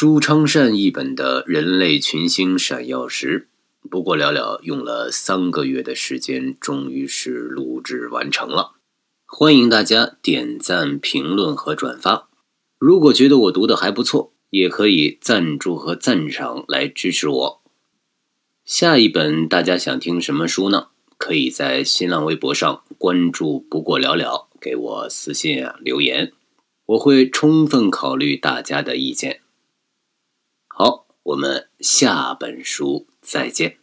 舒昌善译本的《人类群星闪耀时》，不过寥寥用了三个月的时间，终于是录制完成了。欢迎大家点赞、评论和转发。如果觉得我读的还不错，也可以赞助和赞赏来支持我。下一本大家想听什么书呢？可以在新浪微博上关注“不过寥寥”，给我私信啊留言，我会充分考虑大家的意见。好，我们下本书再见。